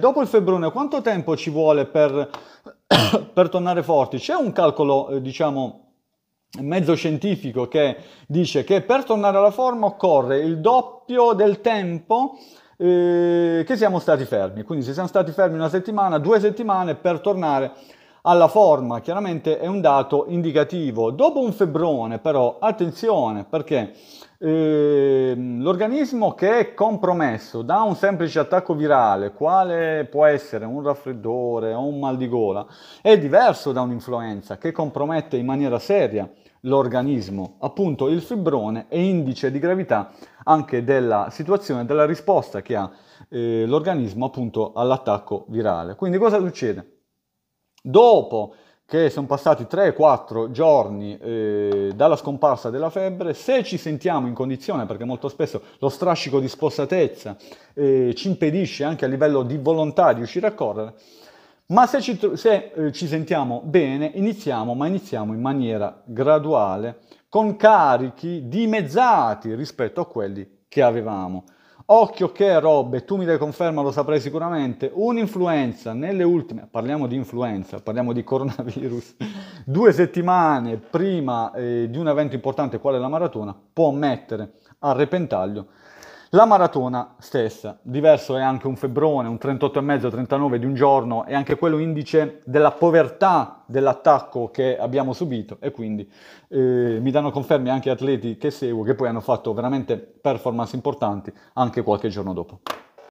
Dopo il febbrone, quanto tempo ci vuole per, per tornare forti? C'è un calcolo, eh, diciamo, mezzo scientifico che dice che per tornare alla forma occorre il doppio del tempo eh, che siamo stati fermi. Quindi se siamo stati fermi una settimana, due settimane per tornare alla forma, chiaramente è un dato indicativo. Dopo un febbrone però, attenzione perché eh, l'organismo che è compromesso da un semplice attacco virale, quale può essere un raffreddore o un mal di gola, è diverso da un'influenza che compromette in maniera seria l'organismo. Appunto il fibrone è indice di gravità anche della situazione, della risposta che ha eh, l'organismo appunto all'attacco virale. Quindi cosa succede? Dopo che sono passati 3-4 giorni eh, dalla scomparsa della febbre, se ci sentiamo in condizione, perché molto spesso lo strascico di spossatezza eh, ci impedisce anche a livello di volontà di uscire a correre, ma se, ci, se eh, ci sentiamo bene, iniziamo, ma iniziamo in maniera graduale, con carichi dimezzati rispetto a quelli che avevamo. Occhio che robe, tu mi dai conferma, lo saprai sicuramente, un'influenza nelle ultime, parliamo di influenza, parliamo di coronavirus, due settimane prima eh, di un evento importante quale la maratona, può mettere a repentaglio la maratona stessa, diverso è anche un febbrone, un 38,5, 39 di un giorno, è anche quello indice della povertà dell'attacco che abbiamo subito e quindi eh, mi danno confermi anche atleti che seguo che poi hanno fatto veramente performance importanti anche qualche giorno dopo.